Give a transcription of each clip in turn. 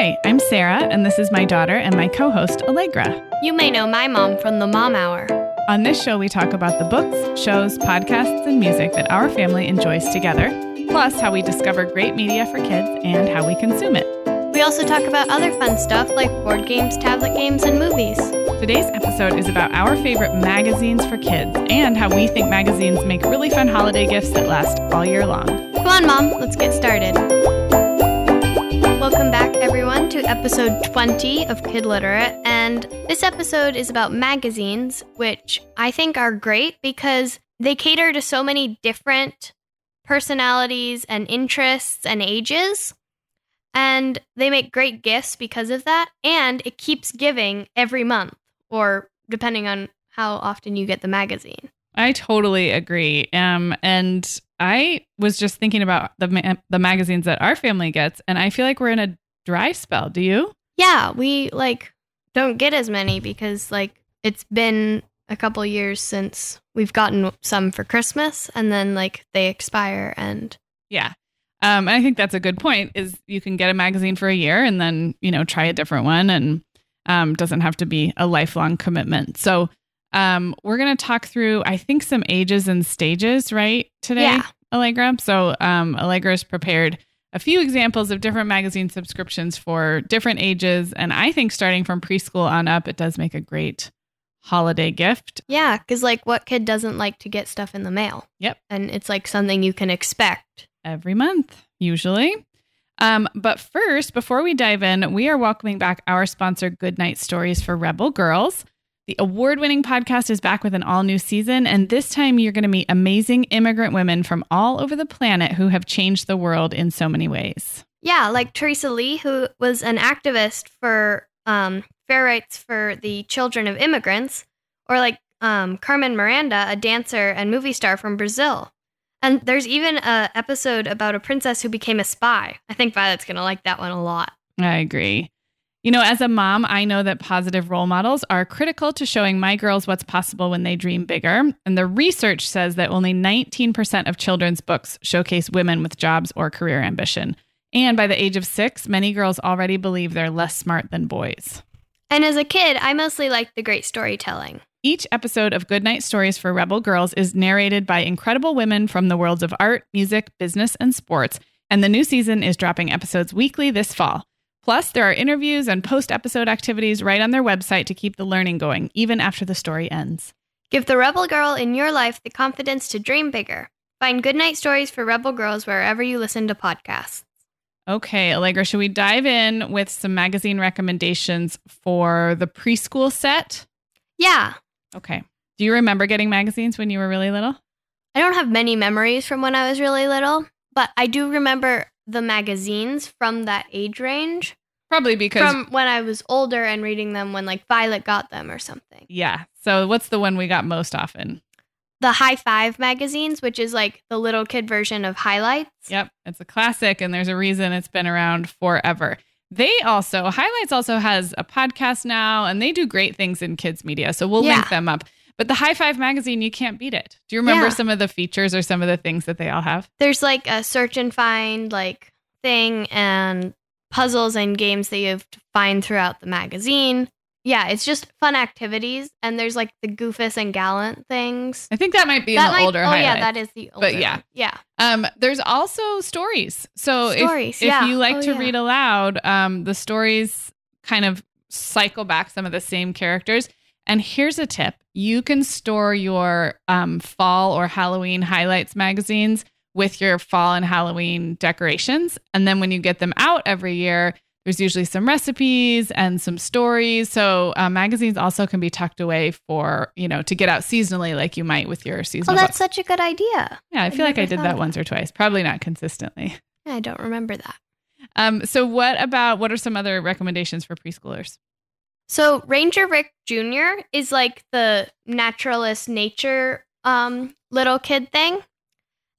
Hi, I'm Sarah, and this is my daughter and my co host, Allegra. You may know my mom from the Mom Hour. On this show, we talk about the books, shows, podcasts, and music that our family enjoys together, plus how we discover great media for kids and how we consume it. We also talk about other fun stuff like board games, tablet games, and movies. Today's episode is about our favorite magazines for kids and how we think magazines make really fun holiday gifts that last all year long. Come on, Mom, let's get started. Welcome back, everyone, to episode 20 of Kid Literate. And this episode is about magazines, which I think are great because they cater to so many different personalities and interests and ages. And they make great gifts because of that. And it keeps giving every month, or depending on how often you get the magazine. I totally agree. Um, and I was just thinking about the ma- the magazines that our family gets, and I feel like we're in a dry spell. Do you? Yeah, we like don't get as many because like it's been a couple years since we've gotten some for Christmas, and then like they expire, and Yeah. Um, and I think that's a good point. Is you can get a magazine for a year and then you know try a different one, and um, doesn't have to be a lifelong commitment. So um, we're gonna talk through I think some ages and stages right today, Yeah. Allegra. So um, Allegra's prepared a few examples of different magazine subscriptions for different ages, and I think starting from preschool on up, it does make a great holiday gift. yeah, because like what kid doesn't like to get stuff in the mail? Yep. and it's like something you can expect. every month, usually. Um, but first, before we dive in, we are welcoming back our sponsor, Goodnight Stories for Rebel Girls. The award winning podcast is back with an all new season, and this time you're going to meet amazing immigrant women from all over the planet who have changed the world in so many ways. Yeah, like Teresa Lee, who was an activist for um, fair rights for the children of immigrants, or like um, Carmen Miranda, a dancer and movie star from Brazil. And there's even a episode about a princess who became a spy. I think Violet's gonna like that one a lot. I agree. You know, as a mom, I know that positive role models are critical to showing my girls what's possible when they dream bigger. And the research says that only 19% of children's books showcase women with jobs or career ambition. And by the age of six, many girls already believe they're less smart than boys. And as a kid, I mostly liked the great storytelling. Each episode of Goodnight Stories for Rebel Girls is narrated by incredible women from the worlds of art, music, business, and sports. And the new season is dropping episodes weekly this fall. Plus, there are interviews and post episode activities right on their website to keep the learning going, even after the story ends. Give the rebel girl in your life the confidence to dream bigger. Find Goodnight Stories for Rebel Girls wherever you listen to podcasts. Okay, Allegra, should we dive in with some magazine recommendations for the preschool set? Yeah, Okay. Do you remember getting magazines when you were really little? I don't have many memories from when I was really little, but I do remember the magazines from that age range Probably because. from when I was older and reading them when like Violet got them or something. yeah. So, what's the one we got most often? The High Five magazines, which is like the little kid version of highlights. Yep, it's a classic, and there's a reason it's been around forever. They also, Highlights also has a podcast now, and they do great things in kids' media. So we'll Yeah. link them up. But the High Five magazine, you can't beat it. Do you remember Yeah. some of the features or some of the things that they all have? There's like a search and find like thing and puzzles and games that you have to find throughout the magazine. Yeah, it's just fun activities and there's like the Goofus and Gallant things. I think that might be in the might- older Oh yeah, that is the older. yeah. one. Yeah. Um, there's also stories. So if- Stories, if, yeah. you like Oh, to yeah. read aloud, um, the stories kind of cycle back some of the same characters. And here's a tip: you can store your um, fall or Halloween highlights magazines with your fall and Halloween decorations, and then when you get them out every year. There's usually some recipes and some stories. So uh, magazines also can be tucked away for you know to get out seasonally, like you might with your seasonal. Oh, that's such a good idea. Yeah, I I've feel like I did that once or twice. Probably not consistently. I don't remember that. Um, so what about what are some other recommendations for preschoolers? So Ranger Rick Jr. is like the naturalist nature um little kid thing.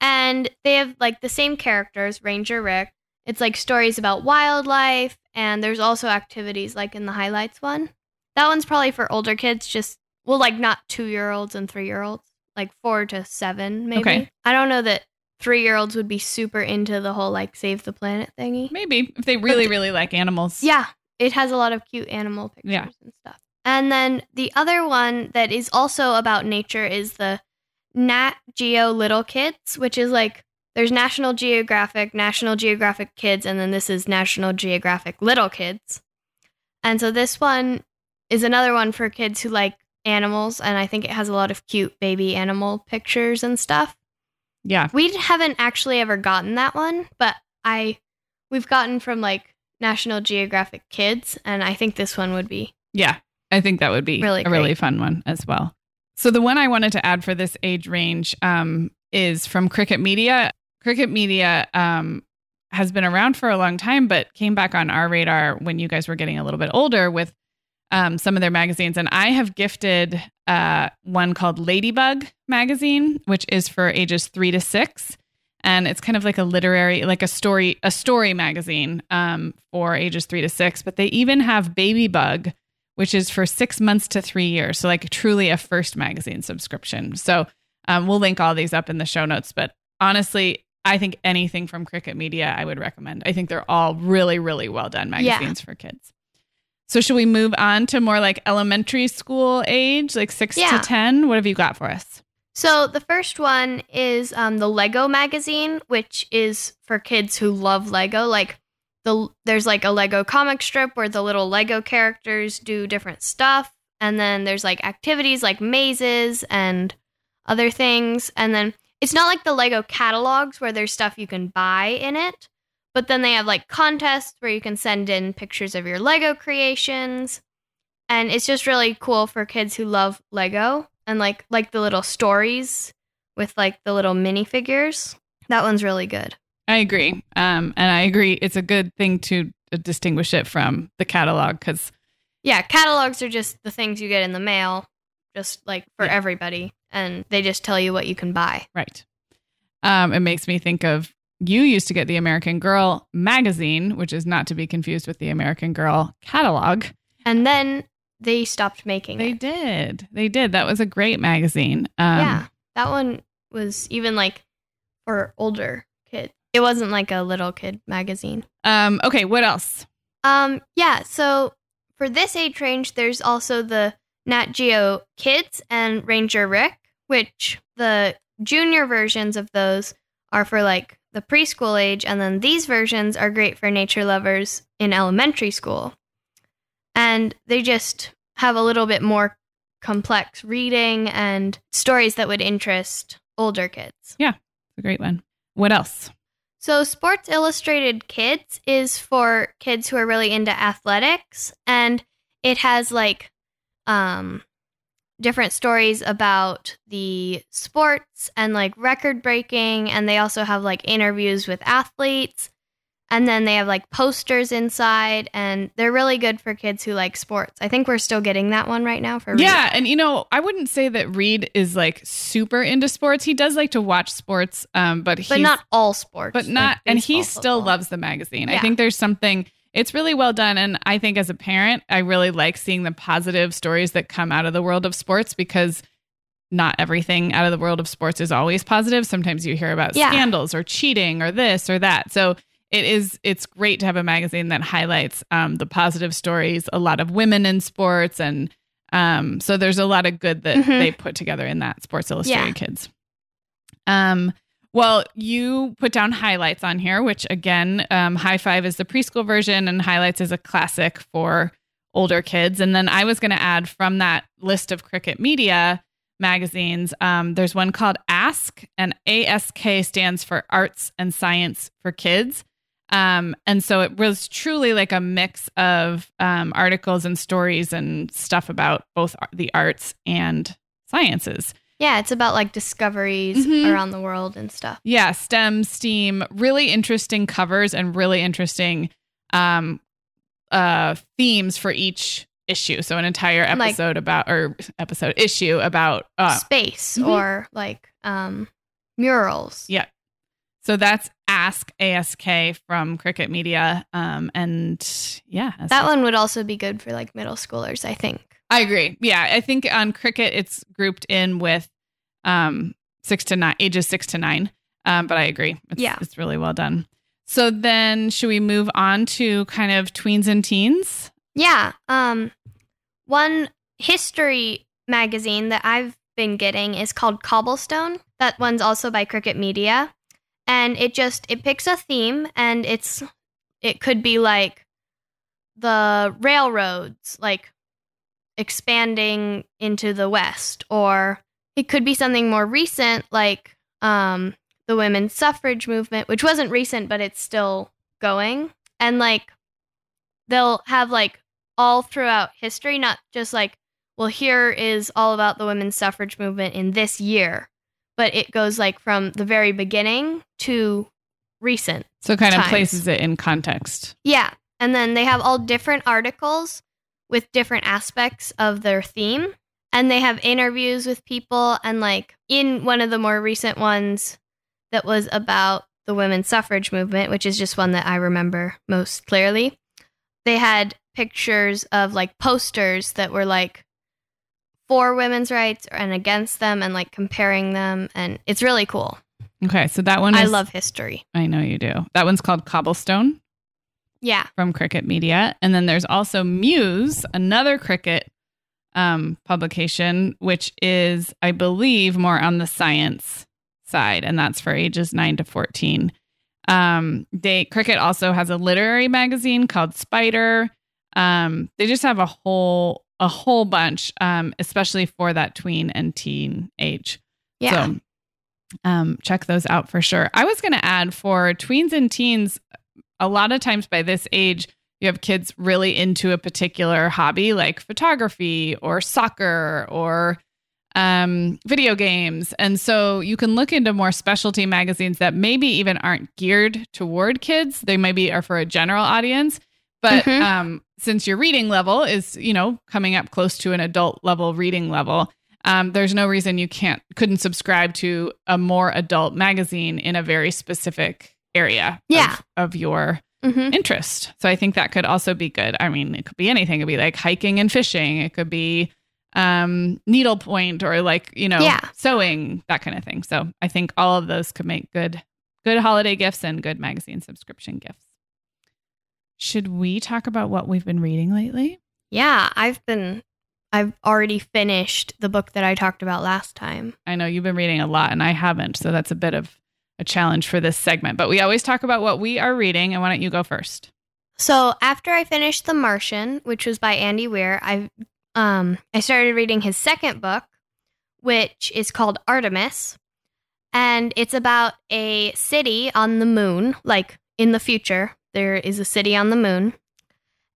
And they have like the same characters, Ranger Rick. It's like stories about wildlife and there's also activities like in the highlights one. That one's probably for older kids, just well like not 2-year-olds and 3-year-olds, like 4 to 7 maybe. Okay. I don't know that three year olds would be super into the whole like save the planet thingy. Maybe if they really, really like animals. Yeah, it has a lot of cute animal pictures Yeah. and stuff. And then the other one that is also about nature is the Nat Geo Little Kids, which is like there's National Geographic, National Geographic Kids, and then this is National Geographic Little Kids. And so this one is another one for kids who like animals, and I think it has a lot of cute baby animal pictures and stuff. Yeah. We haven't actually ever gotten that one, but I we've gotten from like National Geographic Kids, and I think this one would be Yeah. I think that would be Really a really fun one as well. So the one I wanted to add for this age range um, is from Cricket Media. Cricket Media um, has been around for a long time, but came back on our radar when you guys were getting a little bit older with um, some of their magazines. And I have gifted uh, one called Ladybug magazine, which is for ages three to six. And it's kind of like a literary, like a story, a story magazine um, for ages three to six. But they even have Baby Bug, which is for six months to three years. So, like, truly a first magazine subscription. So, um, we'll link all these up in the show notes. But honestly, I think anything from Cricket Media, I would recommend. I think they're all really, really well done magazines for kids. So, should we move on to more like elementary school age, like six Yeah. to 10? What have you got for us? So the first one is um, the Lego magazine, which is for kids who love Lego. Like the there's like a Lego comic strip where the little Lego characters do different stuff, and then there's like activities like mazes and other things, and then it's not like the Lego catalogs where there's stuff you can buy in it, but then they have like contests where you can send in pictures of your Lego creations, and it's just really cool for kids who love Lego and like like the little stories with like the little minifigures. That one's really good. I agree. Um, and I agree. It's a good thing to uh, distinguish it from the catalog because Yeah, catalogs are just the things you get in the mail, just like for Yeah. everybody, and they just tell you what you can buy. Right. Um, it makes me think of you used to get the American Girl magazine, which is not to be confused with the American Girl catalog. And then they stopped making They it. did. They did. That was a great magazine. Um, yeah, that one was even like for older kids. It wasn't like a little kid magazine. Um, okay. What else? Um, yeah, so for this age range, there's also the Nat Geo Kids and Ranger Rick, which the junior versions of those are for like the preschool age, and then these versions are great for nature lovers in elementary school. And they just have a little bit more complex reading and stories that would interest older kids. Yeah, a great one. What else? So, Sports Illustrated Kids is for kids who are really into athletics, and it has like um, different stories about the sports and like record breaking, and they also have like interviews with athletes, and then they have like posters inside, and they're really good for kids who like sports. I think we're still getting that one right now for Reed. Yeah, and you know, I wouldn't say that Reed is like super into sports. He does like to watch sports, um, but but not all sports, but like not and he baseball, still loves the magazine i think there's something it's really well done and i think as a parent i really like seeing the positive stories that come out of the world of sports because not everything out of the world of sports is always positive sometimes you hear about Yeah. scandals or cheating or this or that so it is it's great to have a magazine that highlights um, the positive stories a lot of women in sports and um, so there's a lot of good that Mhm. they put together in that sports illustrated Yeah. kids um well, you put down highlights on here, which again, um, High Five is the preschool version, and highlights is a classic for older kids. And then I was going to add from that list of Cricket Media magazines, um, there's one called Ask, and ASK stands for Arts and Science for Kids. Um, and so it was truly like a mix of um, articles and stories and stuff about both the arts and sciences. Yeah, it's about like discoveries Mhm. around the world and stuff. Yeah, STEM, STEAM, really interesting covers and really interesting um uh themes for each issue. So an entire Like- episode about or episode issue about uh Space Mhm. or like um murals. yeah. So that's Ask ASK from Cricket Media. Um and yeah, That one would also be good for like middle schoolers, I think. I agree. Yeah, I think on Cricket it's grouped in with um 6 to 9 ages 6 to 9. Um, but I agree. It's, Yeah. it's really well done. So then, should we move on to kind of tweens and teens? Yeah. Um, one history magazine that I've been getting is called Cobblestone. That one's also by Cricket Media, and it just it picks a theme, and it's it could be like the railroads, like expanding into the west, or it could be something more recent, like um, the women's suffrage movement, which wasn't recent, but it's still going, and like they'll have like all throughout history, not just like, well, here is all about the women's suffrage movement in this year, but it goes like from the very beginning to recent. So, kind of Times. places it in context. Yeah. And then they have all different articles with different aspects of their theme. And they have interviews with people. And like in one of the more recent ones that was about the women's suffrage movement, which is just one that I remember most clearly, they had pictures of like posters that were like for women's rights and against them and like comparing them. And it's really cool. Okay, so that one is, I love history. I know you do. That one's called Cobblestone Yeah. from Cricket Media, and then there's also Muse, another Cricket um, publication, which is, I believe, more on the science side, and that's for ages nine to fourteen. Um, they Cricket also has a literary magazine called Spider. Um, they just have a whole a whole bunch, um, especially for that tween and teen age. Yeah. So um, check those out for sure. I was going to add for tweens and teens, a lot of times by this age, you have kids really into a particular hobby like photography or soccer or um, video games. And so you can look into more specialty magazines that maybe even aren't geared toward kids. They maybe are for a general audience. But Mhm. um, since your reading level is, you know, coming up close to an adult level reading level, um, there's no reason you can't couldn't subscribe to a more adult magazine in a very specific area Yeah. of, of your hmm interest. So I think that could also be good. I mean, it could be anything. It could be like hiking and fishing. It could be um needlepoint or like, you know, Yeah. sewing, that kind of thing. So I think all of those could make good good holiday gifts and good magazine subscription gifts. Should we talk about what we've been reading lately? Yeah, I've been I've already finished the book that I talked about last time. I know you've been reading a lot and I haven't, so that's a bit of a challenge for this segment. But we always talk about what we are reading, and why don't you go first? So, after I finished The Martian, which was by Andy Weir, I um I started reading his second book, which is called Artemis, and it's about a city on the moon, like in the future. There is a city on the moon.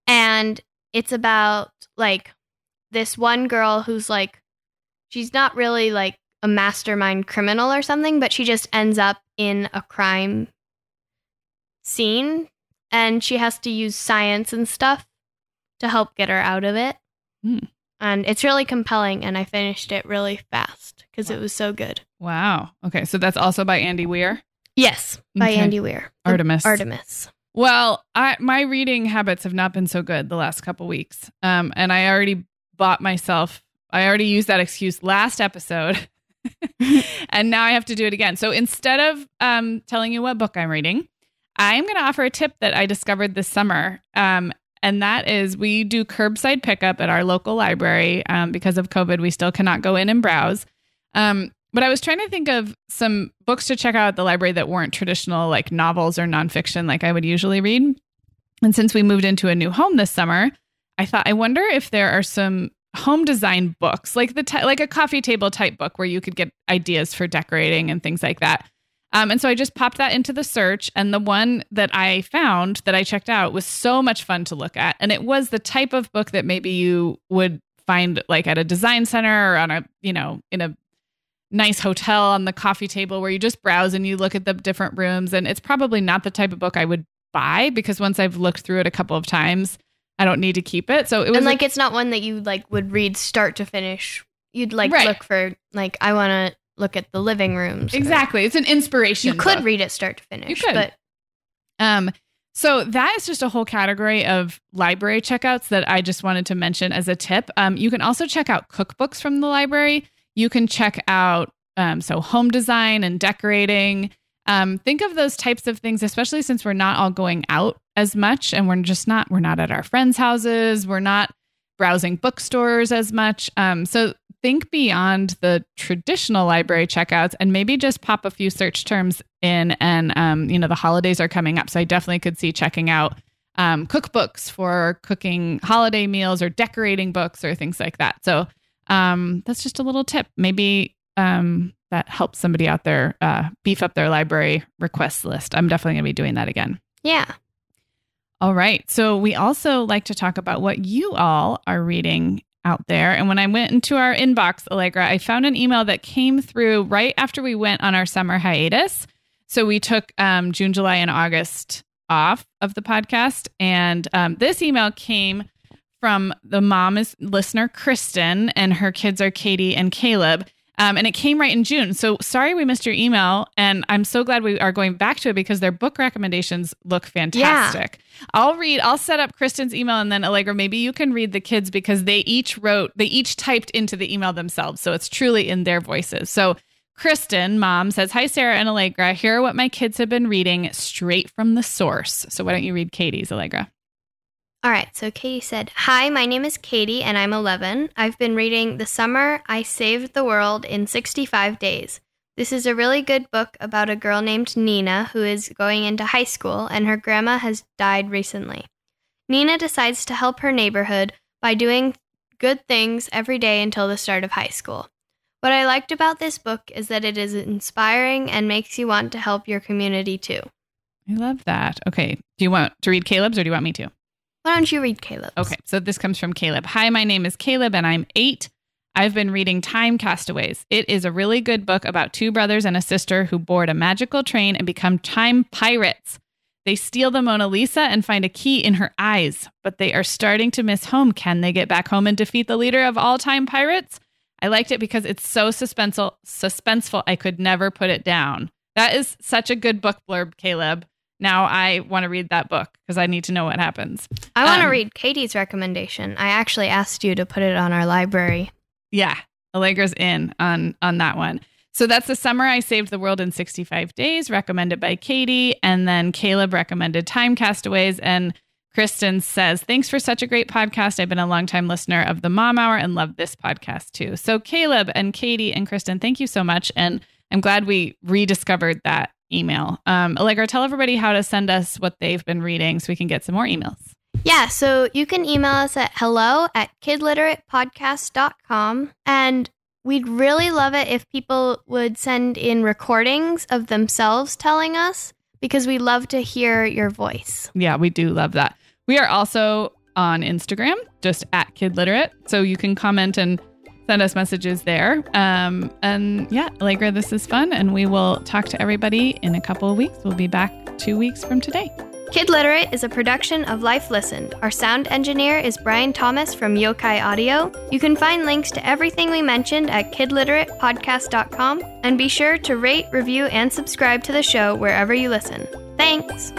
And it's about like this one girl who's like she's not really like a mastermind criminal or something, but she just ends up in a crime scene and she has to use science and stuff to help get her out of it. Hmm. And it's really compelling, and I finished it really fast because it was so good. Wow. Okay, so that's also by Andy Weir. Yes, by Okay. Andy Weir. Artemis. Artemis. Well, I my reading habits have not been so good the last couple weeks. Um, and I already bought myself. I already used that excuse last episode, and now I have to do it again. So instead of um, telling you what book I'm reading, I'm going to offer a tip that I discovered this summer. Um, and that is we do curbside pickup at our local library. Um, because of COVID, we still cannot go in and browse. Um, but I was trying to think of some books to check out at the library that weren't traditional, like novels or nonfiction, like I would usually read. And since we moved into a new home this summer, I thought, I wonder if there are some home design books, like the like a coffee table type book where you could get ideas for decorating and things like that. Um, and so I just popped that into the search, and the one that I found that I checked out was so much fun to look at, and it was the type of book that maybe you would find like at a design center or on a you know in a nice hotel on the coffee table where you just browse and you look at the different rooms, and it's probably not the type of book I would buy because once I've looked through it a couple of times, I don't need to keep it. So it was and a- like it's not one that you like would read start to finish. You'd like Right. look for like I want to look at the living rooms. exactly it's an inspiration. You could book. read it start to finish. could. but Um, so that is just a whole category of library checkouts that I just wanted to mention as a tip. Um, you can also check out cookbooks from the library. You can check out um, so home design and decorating. um, think of those types of things, especially since we're not all going out as much and we're just not, we're not at our friends' houses, we're not browsing bookstores as much. Um, so think beyond the traditional library checkouts and maybe just pop a few search terms in. And, um, you know, the holidays are coming up. So I definitely could see checking out um, cookbooks for cooking holiday meals or decorating books or things like that. So um, that's just a little tip. Maybe um, that helps somebody out there uh, beef up their library request list. I'm definitely going to be doing that again. Yeah. All right. So we also like to talk about what you all are reading out there. And when I went into our inbox, Allegra, I found an email that came through right after we went on our summer hiatus. So we took um, June, July, and August off of the podcast. And um, this email came from the mom is listener Kristen, and her kids are Katie and Caleb. Um, and it came right in June. So sorry we missed your email. And I'm so glad we are going back to it because their book recommendations look fantastic. Yeah. I'll read, I'll set up Kristen's email and then Allegra, maybe you can read the kids because they each wrote, they each typed into the email themselves. So it's truly in their voices. So Kristen, mom, says, Hi, Sarah and Allegra. Here are what my kids have been reading straight from the source. So why don't you read Katie's, Allegra? All right, so Katie said, Hi, my name is Katie and I'm 11. I've been reading The Summer I Saved the World in 65 Days. This is a really good book about a girl named Nina who is going into high school and her grandma has died recently. Nina decides to help her neighborhood by doing good things every day until the start of high school. What I liked about this book is that it is inspiring and makes you want to help your community too. I love that. Okay. Do you want to read Caleb's or do you want me to? Why don't you read Caleb? Okay. So this comes from Caleb. Hi, my name is Caleb and I'm eight. I've been reading Time Castaways. It is a really good book about two brothers and a sister who board a magical train and become time pirates. They steal the Mona Lisa and find a key in her eyes, but they are starting to miss home. Can they get back home and defeat the leader of all time pirates? I liked it because it's so suspenseful, suspenseful. I could never put it down. That is such a good book blurb, Caleb. Now I want to read that book because I need to know what happens. I want to um, read Katie's recommendation. I actually asked you to put it on our library. Yeah, Allegra's in on on that one. So that's the summer I saved the world in 65 days, recommended by Katie, and then Caleb recommended Time Castaways, and Kristen says, "Thanks for such a great podcast. I've been a longtime listener of the Mom Hour and love this podcast too." So Caleb and Katie and Kristen, thank you so much, and I'm glad we rediscovered that email. Um, Allegra, tell everybody how to send us what they've been reading so we can get some more emails. Yeah, so you can email us at hello at kidliteratepodcast.com. And we'd really love it if people would send in recordings of themselves telling us because we love to hear your voice. Yeah, we do love that. We are also on Instagram, just at kidliterate. So you can comment and send us messages there. Um, and yeah, Allegra, this is fun. And we will talk to everybody in a couple of weeks. We'll be back two weeks from today. Kid Literate is a production of Life Listened. Our sound engineer is Brian Thomas from Yokai Audio. You can find links to everything we mentioned at kidliteratepodcast.com and be sure to rate, review, and subscribe to the show wherever you listen. Thanks!